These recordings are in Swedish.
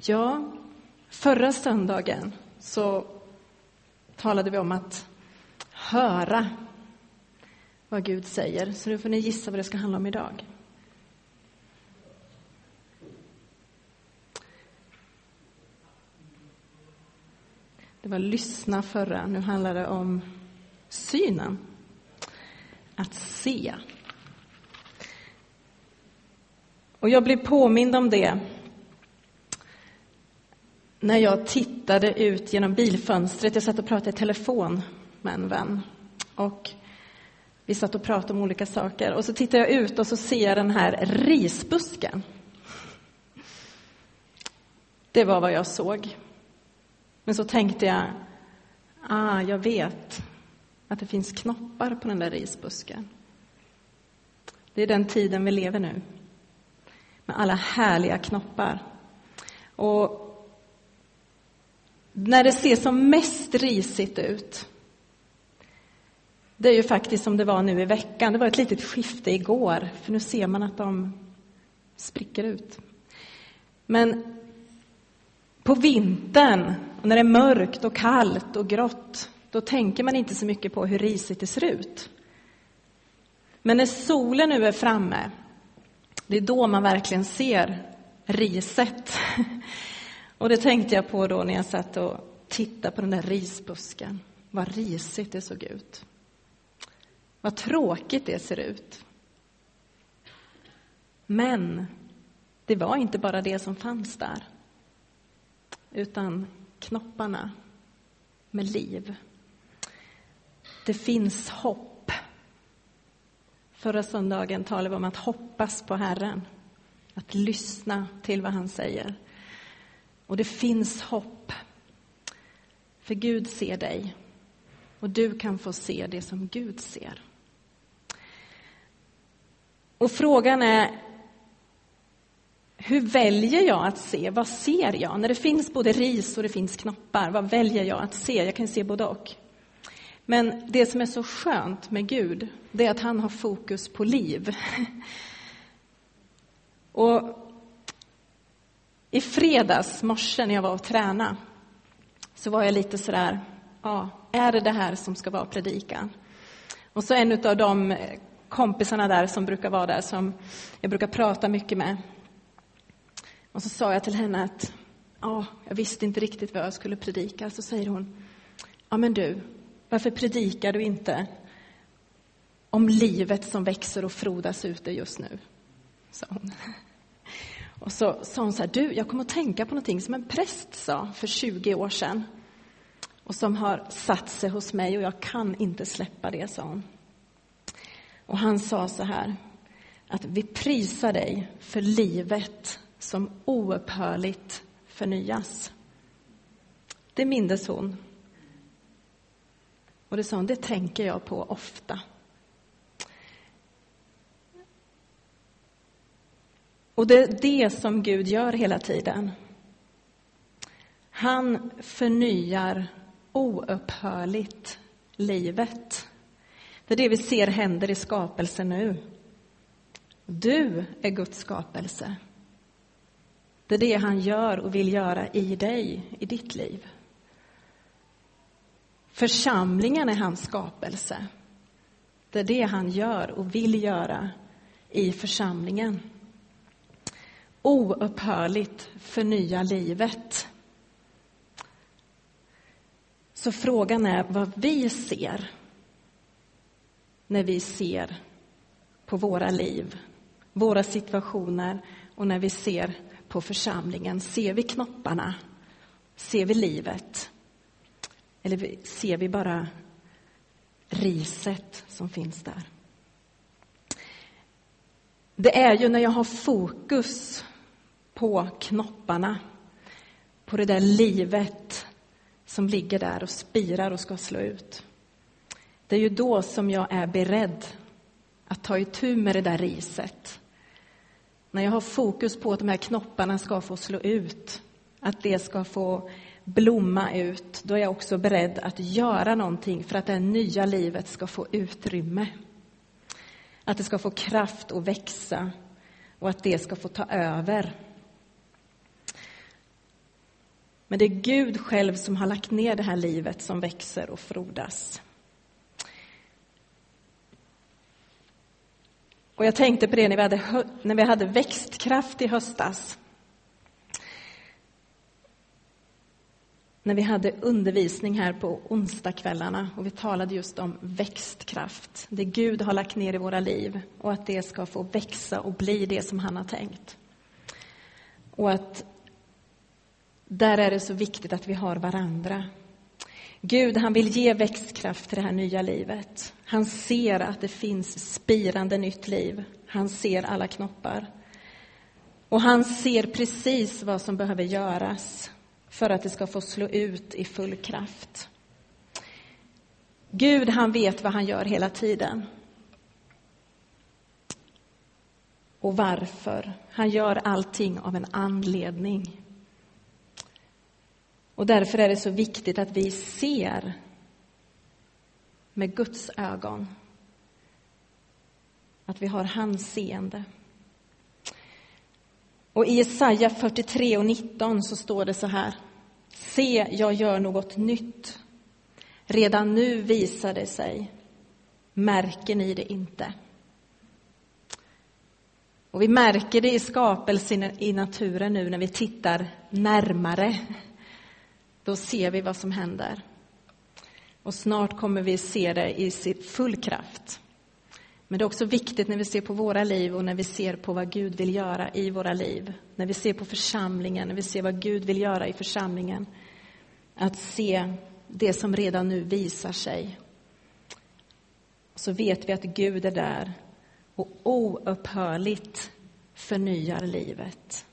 Ja, förra söndagen så talade vi om att höra vad Gud säger. Så nu får ni gissa vad det ska handla om idag. Det var lyssna förra, nu handlar det om synen. Att se. Och jag blev påmind om det när jag tittade ut genom bilfönstret. Jag satt och pratade i telefon med en vän. Och vi satt och pratade om olika saker. Och så tittar jag ut och så ser jag den här risbusken. Det var vad jag såg. Men så tänkte jag, ah, jag vet att det finns knoppar på den där risbusken. Det är den tiden vi lever nu. Med alla härliga knoppar. Och när det ser som mest risigt ut, det är ju faktiskt som det var nu i veckan. Det var ett litet skifte igår, för nu ser man att de spricker ut. Men på vintern, när det är mörkt och kallt och grått, då tänker man inte så mycket på hur risigt det ser ut. Men när solen nu är framme, det är då man verkligen ser riset. Och det tänkte jag på då när jag satt och tittade på den där risbusken. Vad risigt det såg ut. Vad tråkigt det ser ut. Men det var inte bara det som fanns där, utan knopparna med liv. Det finns hopp. Förra söndagen talade vi om att hoppas på Herren, att lyssna till vad han säger. Och det finns hopp. För Gud ser dig och du kan få se det som Gud ser. Och frågan är, hur väljer jag att se? Vad ser jag? När det finns både ris och det finns knoppar, vad väljer jag att se? Jag kan se både och. Men det som är så skönt med Gud, det är att han har fokus på liv. Och i fredags morse när jag var och tränade så var jag lite sådär, ja, är det det här som ska vara predikan? Och så en av de kompisarna där som brukar vara där, som jag brukar prata mycket med. Och så sa jag till henne att, ja, jag visste inte riktigt vad jag skulle predika. Så säger hon, ja men du, varför predikar du inte om livet som växer och frodas ute just nu? Sa hon. Och så sa hon så här, du, jag kommer att tänka på någonting som en präst sa för 20 år sedan och som har satt sig hos mig och jag kan inte släppa det, sa hon. Och han sa så här, att vi prisar dig för livet som oupphörligt förnyas. Det mindes hon. Och det sa hon, det tänker jag på ofta. Och det är det som Gud gör hela tiden. Han förnyar oupphörligt livet. Det är det vi ser händer i skapelsen nu. Du är Guds skapelse. Det är det han gör och vill göra i dig, i ditt liv. Församlingen är hans skapelse. Det är det han gör och vill göra i församlingen oupphörligt förnya livet. Så frågan är vad vi ser när vi ser på våra liv, våra situationer och när vi ser på församlingen. Ser vi knopparna? Ser vi livet? Eller ser vi bara riset som finns där? Det är ju när jag har fokus på knopparna, på det där livet som ligger där och spirar och ska slå ut. Det är ju då som jag är beredd att ta itu med det där riset. När jag har fokus på att de här knopparna ska få slå ut, att det ska få blomma ut, då är jag också beredd att göra någonting för att det nya livet ska få utrymme. Att det ska få kraft att växa och att det ska få ta över. Men det är Gud själv som har lagt ner det här livet som växer och frodas. Och jag tänkte på det när vi hade, när vi hade växtkraft i höstas. När vi hade undervisning här på onsdagskvällarna och vi talade just om växtkraft. Det Gud har lagt ner i våra liv och att det ska få växa och bli det som han har tänkt. Och att där är det så viktigt att vi har varandra. Gud, han vill ge växtkraft till det här nya livet. Han ser att det finns spirande nytt liv. Han ser alla knoppar. Och han ser precis vad som behöver göras för att det ska få slå ut i full kraft. Gud, han vet vad han gör hela tiden. Och varför. Han gör allting av en anledning. Och därför är det så viktigt att vi ser med Guds ögon. Att vi har hans seende. Och i Jesaja 43 och 19 så står det så här. Se, jag gör något nytt. Redan nu visar det sig. Märker ni det inte? Och vi märker det i skapelsen i naturen nu när vi tittar närmare då ser vi vad som händer. Och snart kommer vi se det i full kraft. Men det är också viktigt när vi ser på våra liv och när vi ser på vad Gud vill göra i våra liv. När vi ser på församlingen, när vi ser vad Gud vill göra i församlingen. Att se det som redan nu visar sig. Så vet vi att Gud är där och oupphörligt förnyar livet.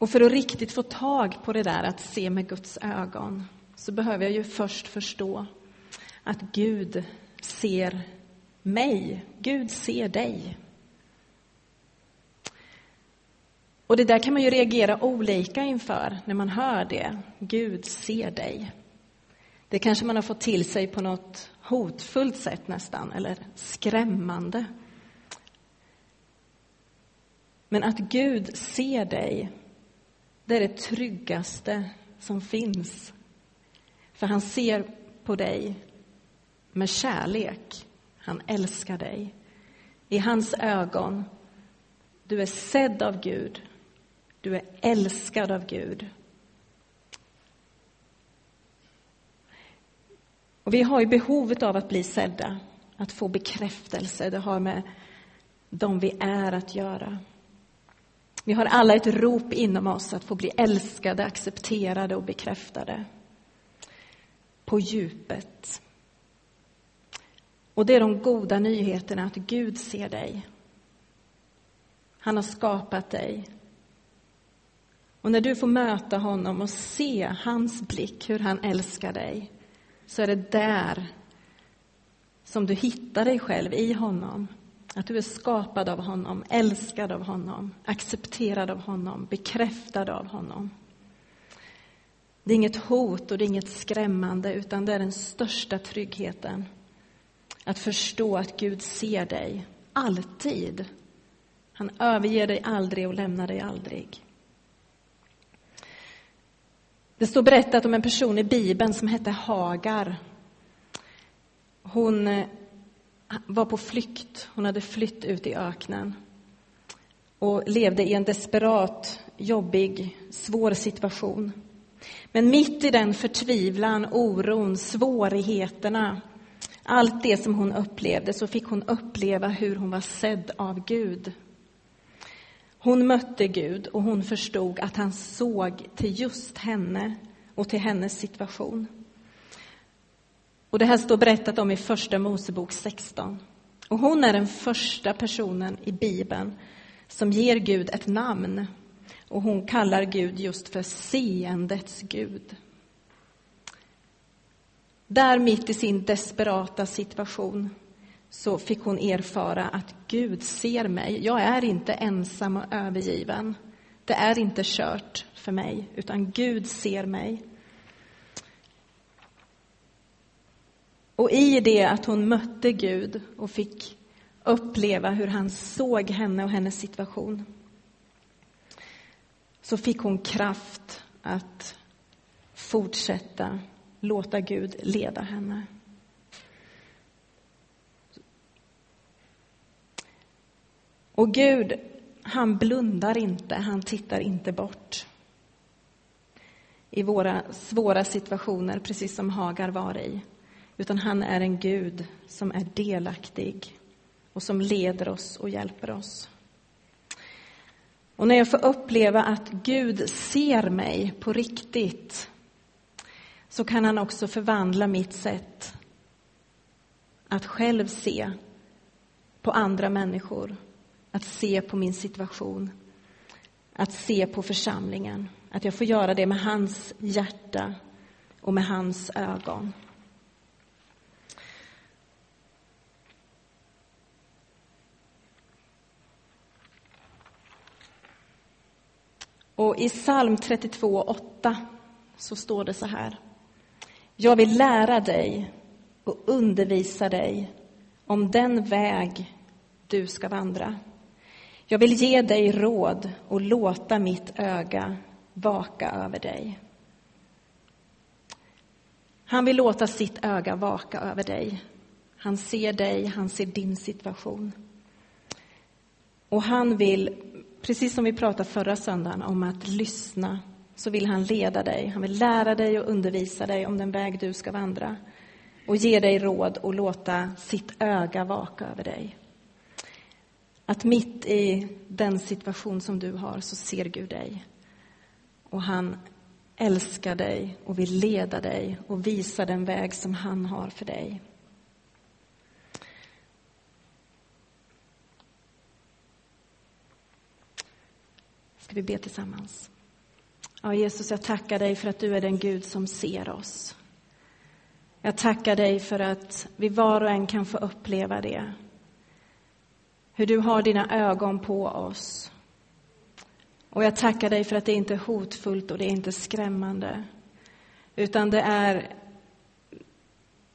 Och för att riktigt få tag på det där att se med Guds ögon så behöver jag ju först förstå att Gud ser mig. Gud ser dig. Och det där kan man ju reagera olika inför när man hör det. Gud ser dig. Det kanske man har fått till sig på något hotfullt sätt nästan, eller skrämmande. Men att Gud ser dig det är det tryggaste som finns. För han ser på dig med kärlek. Han älskar dig. I hans ögon, du är sedd av Gud. Du är älskad av Gud. Och vi har ju behovet av att bli sedda, att få bekräftelse. Det har med de vi är att göra. Vi har alla ett rop inom oss att få bli älskade, accepterade och bekräftade. På djupet. Och det är de goda nyheterna att Gud ser dig. Han har skapat dig. Och när du får möta honom och se hans blick, hur han älskar dig, så är det där som du hittar dig själv i honom. Att du är skapad av honom, älskad av honom, accepterad av honom, bekräftad av honom. Det är inget hot och det är inget skrämmande, utan det är den största tryggheten. Att förstå att Gud ser dig, alltid. Han överger dig aldrig och lämnar dig aldrig. Det står berättat om en person i Bibeln som hette Hagar. Hon eh, var på flykt. Hon hade flytt ut i öknen och levde i en desperat, jobbig, svår situation. Men mitt i den förtvivlan, oron, svårigheterna, allt det som hon upplevde, så fick hon uppleva hur hon var sedd av Gud. Hon mötte Gud och hon förstod att han såg till just henne och till hennes situation. Och det här står berättat om i Första Mosebok 16. Och hon är den första personen i Bibeln som ger Gud ett namn. Och hon kallar Gud just för seendets Gud. Där mitt i sin desperata situation så fick hon erfara att Gud ser mig. Jag är inte ensam och övergiven. Det är inte kört för mig, utan Gud ser mig. Och i det att hon mötte Gud och fick uppleva hur han såg henne och hennes situation, så fick hon kraft att fortsätta låta Gud leda henne. Och Gud, han blundar inte, han tittar inte bort i våra svåra situationer, precis som Hagar var i. Utan han är en Gud som är delaktig och som leder oss och hjälper oss. Och när jag får uppleva att Gud ser mig på riktigt så kan han också förvandla mitt sätt att själv se på andra människor, att se på min situation, att se på församlingen. Att jag får göra det med hans hjärta och med hans ögon. Och i psalm 32.8 så står det så här. Jag vill lära dig och undervisa dig om den väg du ska vandra. Jag vill ge dig råd och låta mitt öga vaka över dig. Han vill låta sitt öga vaka över dig. Han ser dig, han ser din situation. Och han vill, precis som vi pratade förra söndagen om att lyssna, så vill han leda dig. Han vill lära dig och undervisa dig om den väg du ska vandra och ge dig råd och låta sitt öga vaka över dig. Att mitt i den situation som du har så ser Gud dig. Och han älskar dig och vill leda dig och visa den väg som han har för dig. Ska vi be tillsammans? Ja, Jesus, jag tackar dig för att du är den Gud som ser oss. Jag tackar dig för att vi var och en kan få uppleva det. Hur du har dina ögon på oss och jag tackar dig för att det inte är hotfullt och det är inte skrämmande. Utan det är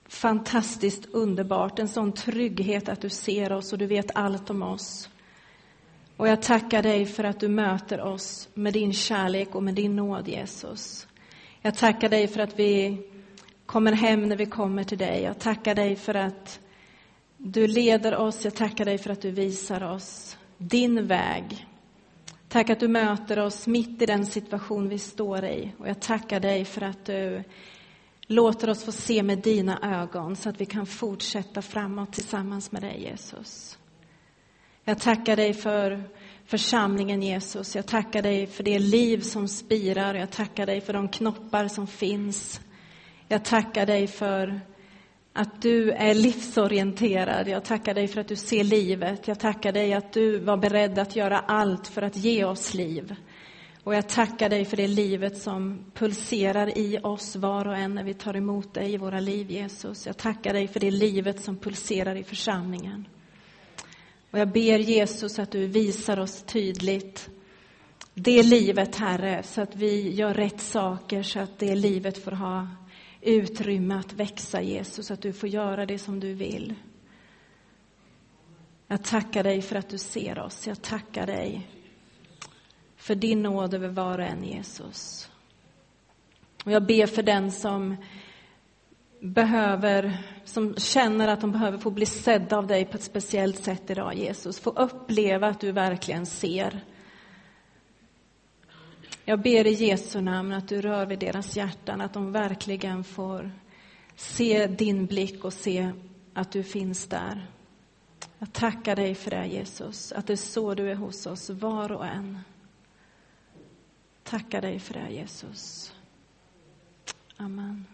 fantastiskt underbart, en sån trygghet att du ser oss och du vet allt om oss. Och jag tackar dig för att du möter oss med din kärlek och med din nåd, Jesus. Jag tackar dig för att vi kommer hem när vi kommer till dig. Jag tackar dig för att du leder oss. Jag tackar dig för att du visar oss din väg. Tack att du möter oss mitt i den situation vi står i. Och jag tackar dig för att du låter oss få se med dina ögon så att vi kan fortsätta framåt tillsammans med dig, Jesus. Jag tackar dig för församlingen, Jesus. Jag tackar dig för det liv som spirar. Jag tackar dig för de knoppar som finns. Jag tackar dig för att du är livsorienterad. Jag tackar dig för att du ser livet. Jag tackar dig att du var beredd att göra allt för att ge oss liv. Och jag tackar dig för det livet som pulserar i oss var och en när vi tar emot dig i våra liv, Jesus. Jag tackar dig för det livet som pulserar i församlingen. Och jag ber Jesus att du visar oss tydligt det livet, Herre, så att vi gör rätt saker, så att det livet får ha utrymme att växa, Jesus, att du får göra det som du vill. Jag tackar dig för att du ser oss. Jag tackar dig för din nåd över var och en, Jesus. Och jag ber för den som behöver, som känner att de behöver få bli sedda av dig på ett speciellt sätt idag, Jesus. Få uppleva att du verkligen ser. Jag ber i Jesu namn att du rör vid deras hjärtan, att de verkligen får se din blick och se att du finns där. Jag tackar dig för det, Jesus, att det är så du är hos oss, var och en. Tackar dig för det, Jesus. Amen.